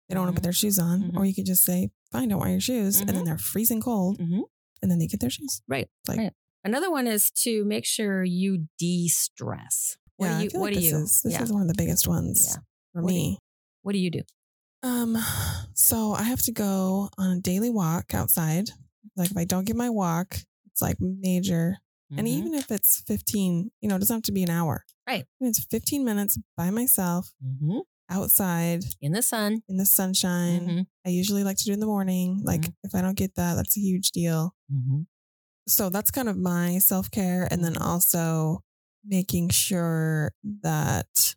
They don't want to put their shoes on. Mhm. Or you could just say, fine, don't wear your shoes. And then they're freezing cold. And then they get their shoes. Right. Like- right. Another one is to make sure you de-stress. What yeah, do I you? feel What like do this you? Is, this yeah. is one of the biggest ones Yeah. for What do you- me. What do you do? Um, so I have to go on a daily walk outside. Like if I don't get my walk, it's like major. And Mhm. even if it's 15, you know, it doesn't have to be an hour. Right. And it's 15 minutes by myself Mhm. Outside in the sun. in the sunshine. Mhm. I usually like to do it in the morning. Like Mhm. if I don't get that, that's a huge deal. Mhm. So that's kind of my self care. And then Mhm. also making sure that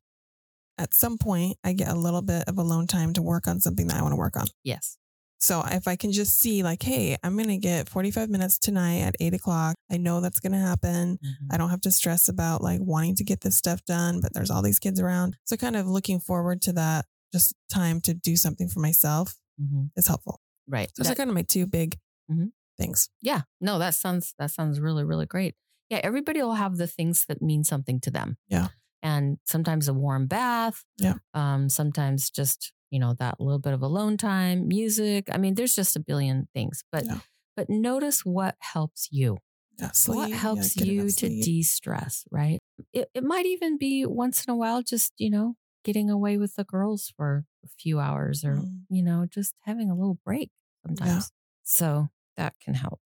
at some point I get a little bit of alone time to work on something that I want to work on. Yes. So if I can just see, like, hey, I'm going to get 45 minutes tonight at eight o'clock, I know that's going to happen. Mhm. I don't have to stress about like wanting to get this stuff done, but there's all these kids around. So kind of looking forward to that, just time to do something for myself Mhm. is helpful. Right. So those are kind of my two big Mhm. things. yeah. No, that sounds that sounds really really great. Yeah. Everybody will have the things that mean something to them. Yeah. And sometimes a warm bath. Yeah. Um. Sometimes just you know that little bit of alone time, music. I mean, there's just a billion things. But Yeah. but notice what helps you. Yeah, sleep. what helps get you to de-stress right it, it might even be once in a while just you know getting away with the girls for a few hours or Mm. you know just having a little break sometimes so that can help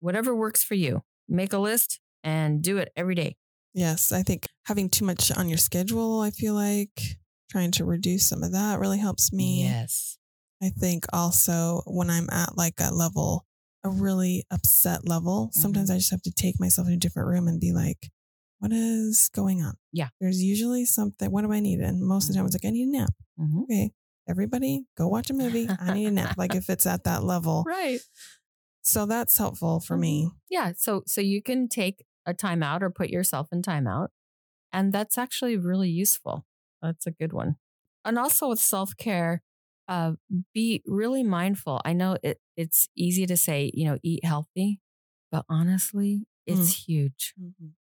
whatever works for you make a list and do it every day Yes, I think having too much on your schedule, I feel like trying to reduce some of that really helps me. yes I think also when I'm at like a level, a really upset level, sometimes Mm-hmm. I just have to take myself in a different room and be like, what is going on? Yeah. There's usually something. What do I need? And most of the time it's like, I need a nap. Mhm. Okay. Everybody go watch a movie. I need a nap. Like if it's at that level. right So that's helpful for me. yeah so so you can take a timeout or put yourself in timeout and that's actually really useful that's a good one. And also with self-care uh be really mindful. I know it it's easy to say you know eat healthy but honestly it's huge.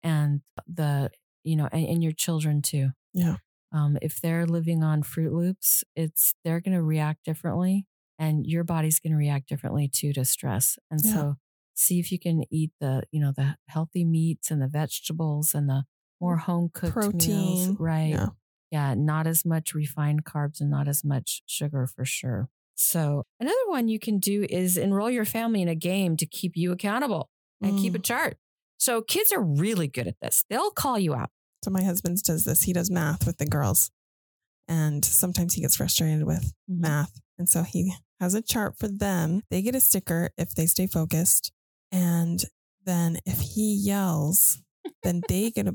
And the you know and, and your children too. Yeah. um if they're living on Froot Loops it's they're going to react differently and your body's going to react differently too to stress. And Yeah. so see if you can eat the you know the healthy meats and the vegetables and the more home cooked meals Protein. right? Yeah. Yeah, not as much refined carbs and not as much sugar for sure. So, another one you can do is enroll your family in a game to keep you accountable and keep a Mm. chart. So, kids are really good at this. They'll call you out. So my husband does this. He does math with the girls. And sometimes he gets frustrated with math. And so he has a chart for them. They get a sticker if they stay focused. And then if he yells, then they get to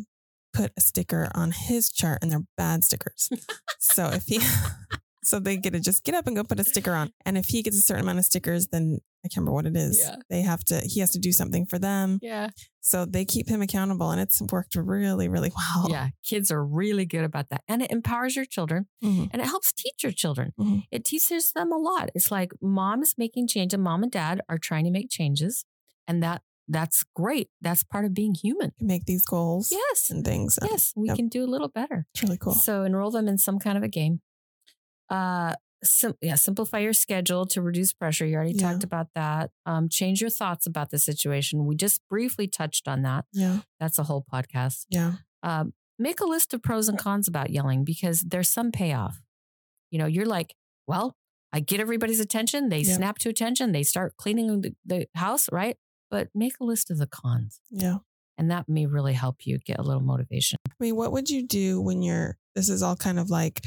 put a sticker on his chart and they're bad stickers. so if he so they get to just get up and go put a sticker on. And if he gets a certain amount of stickers, then I can't remember what it is. Yeah. They have to he has to do something for them. Yeah. So they keep him accountable and it's worked really, really well. Yeah. Kids are really good about that. And it empowers your children Mhm. and it helps teach your children. Mhm. It teaches them a lot. It's like mom is making change and mom and dad are trying to make changes. And that that's great. That's part of being human. Make these goals Yes. and things. and Yes. We Yep. can do a little better. It's really cool. So enroll them in some kind of a game. Uh, sim- yeah, simplify your schedule to reduce pressure. You already Yeah. talked about that. Um, change your thoughts about the situation. We just briefly touched on that. Yeah. That's a whole podcast. Yeah. Um, make a list of pros and cons about yelling because there's some payoff. You know, you're like, well, I get everybody's attention. They Yeah. snap to attention. They start cleaning the, the house, right? But make a list of the cons, Yeah. and that may really help you get a little motivation. I mean, what would you do when you're, this is all kind of like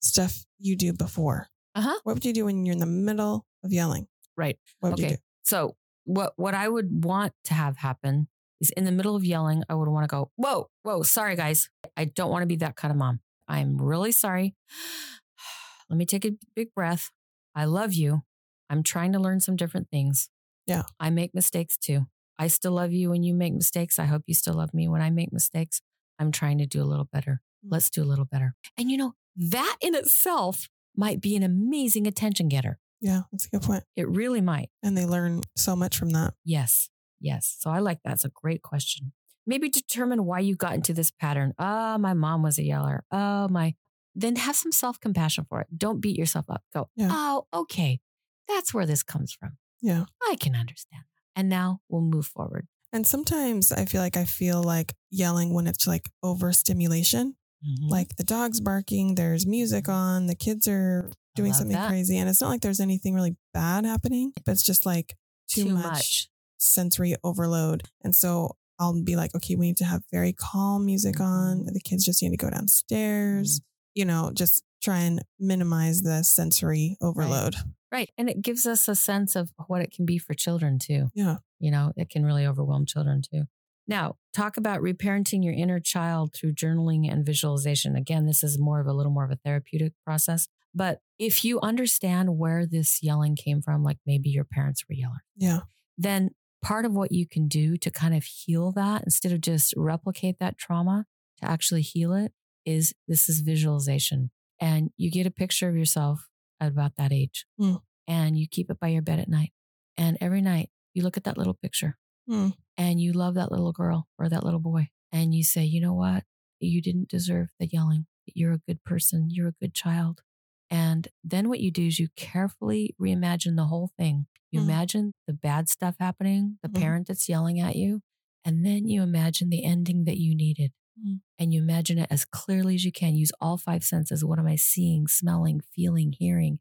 stuff you do before. Uh-huh. What would you do when you're in the middle of yelling? Right. What would you Okay. do? So what what I would want to have happen is in the middle of yelling, I would want to go, whoa, whoa, sorry guys. I don't want to be that kind of mom. I'm really sorry. Let me take a big breath. I love you. I'm trying to learn some different things. Yeah. I make mistakes too. I still love you when you make mistakes. I hope you still love me when I make mistakes. I'm trying to do a little better. Mm. Let's do a little better. And you know, that in itself might be an amazing attention getter. Yeah, that's a good point. It really might. And they learn so much from that. Yes. Yes. So I like that. It's a great question. Maybe determine why you got into this pattern. Oh, my mom was a yeller. Oh, my then have some self compassion for it. Don't beat yourself up. Go, yeah. oh, okay. That's where this comes from. Yeah. I can understand that. And now we'll move forward. And sometimes I feel like I feel like yelling when it's like overstimulation. Mm-hmm. Like the dog's barking, there's music on, the kids are doing something that. crazy. And it's not like there's anything really bad happening, but it's just like too, too much, much, sensory overload. And so I'll be like, okay, we need to have very calm music on. Mm-hmm. The kids just need to go downstairs, mm-hmm. you know, just try and minimize the sensory overload. Right. Right. And it gives us a sense of what it can be for children too. Yeah. You know, it can really overwhelm children too. Now, talk about reparenting your inner child through journaling and visualization. Again, this is more of a little more of a therapeutic process. But if you understand where this yelling came from, like maybe your parents were yelling, yeah, then part of what you can do to kind of heal that instead of just replicate that trauma to actually heal it is this is visualization. And you get a picture of yourself at about that age mm. and you keep it by your bed at night. And every night you look at that little picture mm. and you love that little girl or that little boy. And you say, you know what? You didn't deserve the yelling. You're a good person. You're a good child. And then what you do is you carefully reimagine the whole thing. You mm imagine the bad stuff happening, the mm parent that's yelling at you, and then you imagine the ending that you needed. Mm And you imagine it as clearly as you can. Use all five senses. What am I seeing, smelling, feeling, hearing?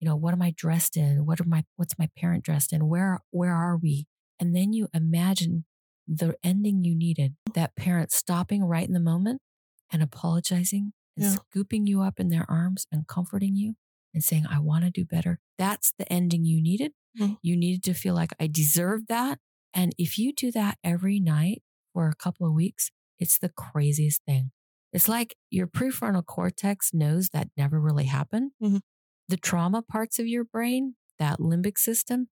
You know, what am I dressed in? What are my what's my parent dressed in? Where where are we? And then you imagine the ending you needed. That parent stopping right in the moment and apologizing and yeah. scooping you up in their arms and comforting you and saying, I want to do better. That's the ending you needed. Mm-hmm. You needed to feel like I deserve that. And if you do that every night for a couple of weeks, it's the craziest thing. It's like your prefrontal cortex knows that never really happened. Mm-hmm. The trauma parts of your brain, that limbic system,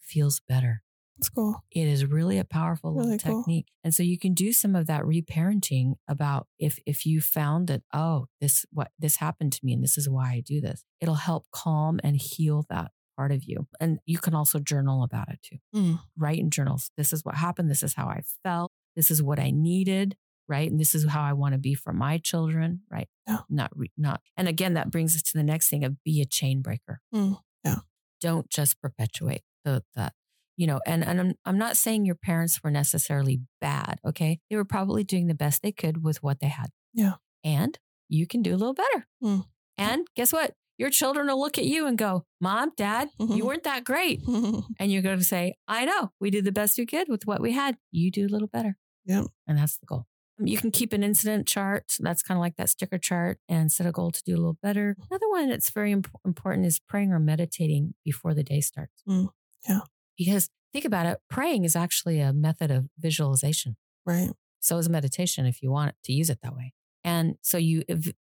feels better. That's cool. It is really a powerful really technique. Cool. And so you can do some of that reparenting about if if you found that, oh, this what this happened to me and this is why I do this. It'll help calm and heal that part of you. And you can also journal about it too. Mm. Write in journals. This is what happened. This is how I felt. This is what I needed. Right. And this is how I want to be for my children. Right. Not, re- not. And again, that brings us to the next thing of be a chain breaker. Mm. Yeah. Don't just perpetuate the, that you know, and, and I'm, I'm not saying your parents were necessarily bad. Okay. They were probably doing the best they could with what they had. Yeah. And you can do a little better. Mm. And guess what? Your children will look at you and go, Mom, Dad, mm-hmm. you weren't that great. and you're going to say, I know we did the best we could with what we had. You do a little better. Yeah. And that's the goal. You can keep an incident chart. That's kind of like that sticker chart and set a goal to do a little better. Another one that's very imp- important is praying or meditating before the day starts. Mm. Yeah. Because think about it, praying is actually a method of visualization. Right. So is a meditation if you want to use it that way. And so you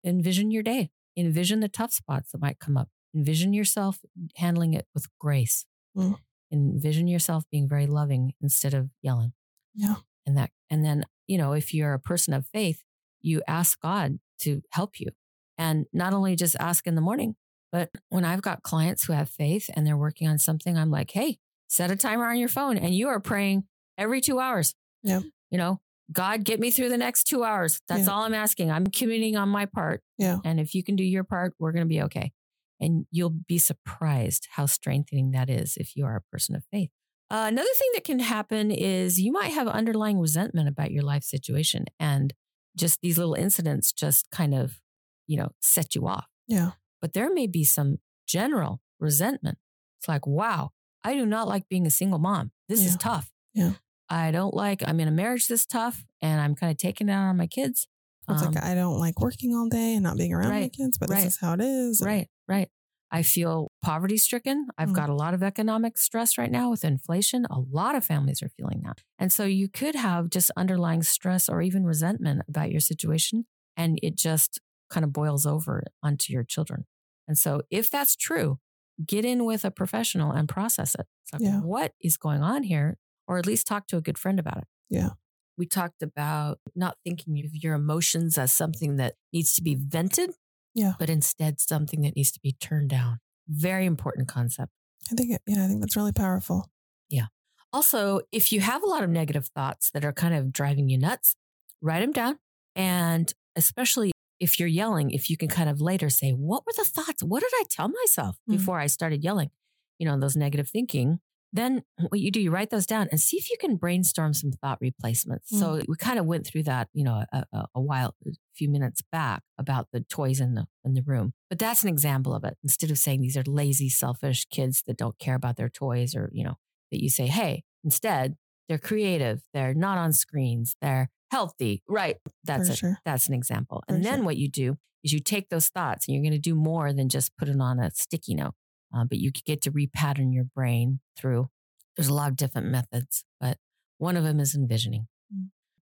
envision your day, envision the tough spots that might come up, envision yourself handling it with grace, mm. envision yourself being very loving instead of yelling. Yeah. And that, and then, you know, if you're a person of faith, you ask God to help you. And not only just ask in the morning, but when I've got clients who have faith and they're working on something, I'm like, hey, set a timer on your phone and you are praying every two hours. Yeah. You know, God, get me through the next two hours. That's yeah. all I'm asking. I'm committing on my part. Yeah. And if you can do your part, we're going to be okay. And you'll be surprised how strengthening that is if you are a person of faith. Uh, another thing that can happen is you might have underlying resentment about your life situation and just these little incidents just kind of, you know, set you off. Yeah. But there may be some general resentment. It's like, wow, I do not like being a single mom. This yeah. is tough. Yeah. I don't like, I'm in a marriage this tough and I'm kind of taking it out on my kids. It's um, like, I don't like working all day and not being around right, my kids, but right, this is how it is. Right, right. I feel poverty stricken. I've mm. got a lot of economic stress right now with inflation. A lot of families are feeling that. And so you could have just underlying stress or even resentment about your situation. And it just kind of boils over onto your children. And so if that's true, get in with a professional and process it. Like, yeah. what is going on here? Or at least talk to a good friend about it. Yeah. We talked about not thinking of your emotions as something that needs to be vented, yeah, but instead something that needs to be turned down. Very important concept. I think, it, yeah, I think that's really powerful. Yeah. Also, if you have a lot of negative thoughts that are kind of driving you nuts, write them down. And especially if you're yelling, if you can kind of later say, what were the thoughts? What did I tell myself Mm. before I started yelling? You know, those negative thinking. Then what you do, you write those down and see if you can brainstorm some thought replacements. So mm. we kind of went through that, you know, a, a, a while, a few minutes back about the toys in the in the room. But that's an example of it. Instead of saying these are lazy, selfish kids that don't care about their toys, or you know, that you say, hey, instead they're creative, they're not on screens, they're healthy. Right. That's For it. sure. That's an example. For and then sure. what you do is you take those thoughts and you're going to do more than just put it on a sticky note. Uh, but you get to repattern your brain through. There's a lot of different methods, but one of them is envisioning. Mm.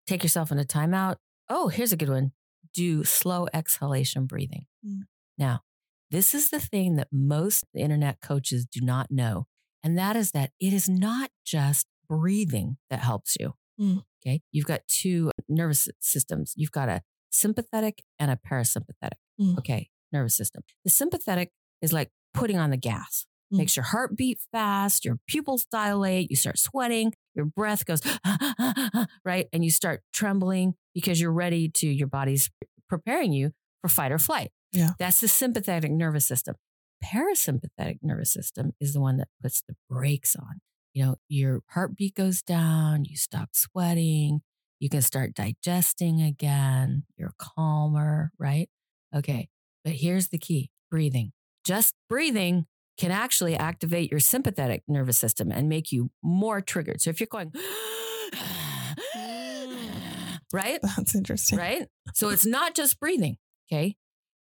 Take yourself into timeout. Oh, here's a good one. Do slow exhalation breathing. Mm. Now, this is the thing that most internet coaches do not know. And that is that it is not just breathing that helps you. Mm. Okay. You've got two nervous systems. You've got a sympathetic and a parasympathetic. Mm. Okay. Nervous system. The sympathetic is like putting on the gas, Mm. makes your heart beat fast, your pupils dilate, you start sweating, your breath goes, right? And you start trembling because you're ready to, your body's preparing you for fight or flight. Yeah. That's the sympathetic nervous system. Parasympathetic nervous system is the one that puts the brakes on. You know, your heartbeat goes down, you stop sweating, you can start digesting again, you're calmer, right? Okay. But here's the key breathing. Just breathing can actually activate your sympathetic nervous system and make you more triggered. So if you're going, right? That's interesting. Right? So it's not just breathing. Okay.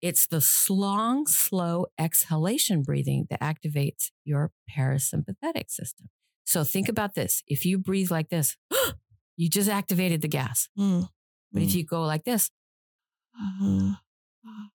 It's the long, slow exhalation breathing that activates your parasympathetic system. So think about this. If you breathe like this, you just activated the gas. Mm. But if Mm. you go like this, Mhm.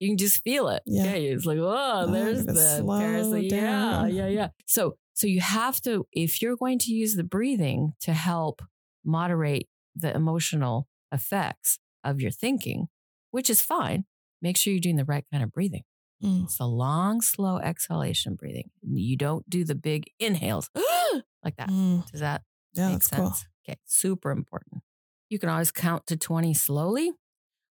you can just feel it. Yeah. Okay. It's like, oh, there's the parasy. Yeah. Yeah. Yeah. So, so you have to, if you're going to use the breathing to help moderate the emotional effects of your thinking, which is fine, make sure you're doing the right kind of breathing. Mm. It's a long, slow exhalation breathing. You don't do the big inhales like that. Mm. Does that Yeah, make sense? cool. Okay, super important. You can always count to 20 slowly.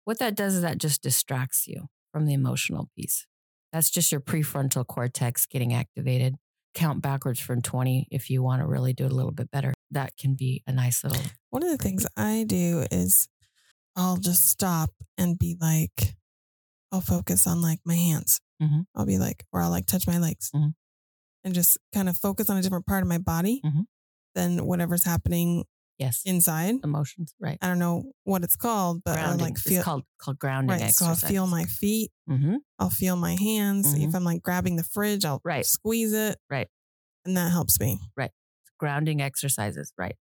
What that does is that just distracts you from the emotional piece. That's just your prefrontal cortex getting activated. Count backwards from 20 if you want to really do it a little bit better. That can be a nice little. One of the things I do is I'll just stop and be like, I'll focus on like my hands. Mhm. I'll be like, or I'll like touch my legs Mhm. and just kind of focus on a different part of my body Mhm. than whatever's happening Yes, inside. emotions, right. I don't know what it's called, but I grounding. like feel it's called, called grounding right. So I'll feel my feet. hmm I'll feel my hands. If I'm like grabbing the fridge, I'll Right. squeeze it. Right. And that helps me. Right. Grounding exercises, right?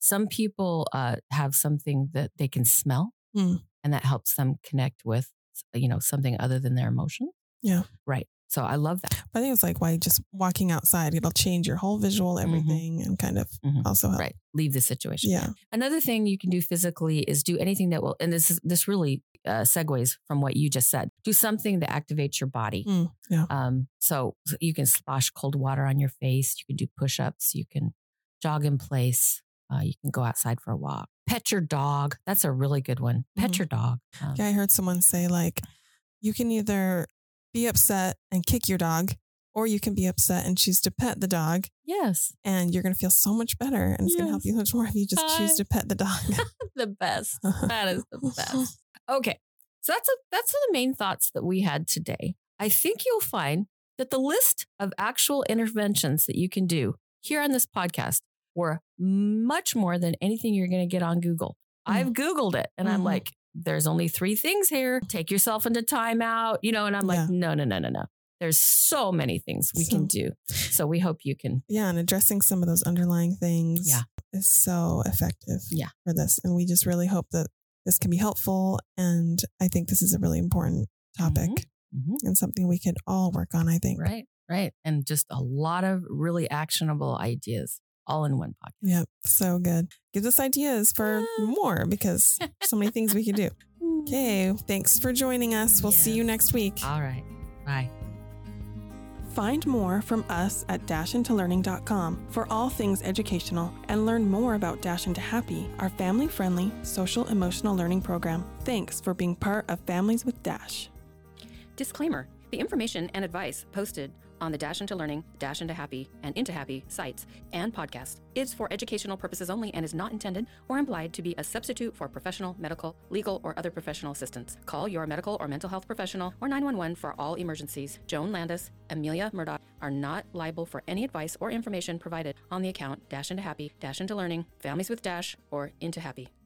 Some people uh, have something that they can smell, Hmm. and that helps them connect with, you know, something other than their emotion. Yeah. Right. So I love that. But I think it's like why just walking outside, it'll change your whole visual, everything, and kind of Mhm. also help. Right. Leave the situation. Yeah. Another thing you can do physically is do anything that will, and this is this really uh, segues from what you just said. Do something that activates your body. Mm, yeah. Um, so you can splash cold water on your face. You can do push ups. You can jog in place. Uh, you can go outside for a walk. Pet your dog. That's a really good one. Pet Mhm. your dog. Um, Yeah, I heard someone say like you can either be upset and kick your dog, or you can be upset and choose to pet the dog, Yes. and you're gonna feel so much better, and it's gonna help Yes. you much more if you just choose to pet the dog. the best. That is the best. Okay. So that's a, that's the main thoughts that we had today. I think you'll find that the list of actual interventions that you can do here on this podcast were much more than anything you're going to get on Google. I've Googled it and I'm Mhm. like, there's only three things here. Take yourself into timeout, you know, and I'm like, Yeah. no, no, no, no, no. There's so many things we can do. So we hope you can. yeah, and addressing some of those underlying things Yeah. is so effective Yeah. for this. And we just really hope that this can be helpful. And I think this is a really important topic Mhm. and something we could all work on, I think. Right, right. And just a lot of really actionable ideas all in one podcast. Yep. So good. Give us ideas for more because so many things we could do. Okay. Thanks for joining us. We'll see you next week. All right. Bye. Find more from us at dashintolearning.com for all things educational and learn more about Dash into Happy, our family friendly social emotional learning program. Thanks for being part of Families with Dash. Disclaimer The information and advice posted on the Dash into Learning, Dash into Happy, and Into Happy sites and podcasts is for educational purposes only and is not intended or implied to be a substitute for professional, medical, legal, or other professional assistance. Call your medical or mental health professional or 911 for all emergencies. Joan Landis, Amelia Murdoch are not liable for any advice or information provided on the account Dash into Happy, Dash into Learning, Families with Dash, or Into Happy.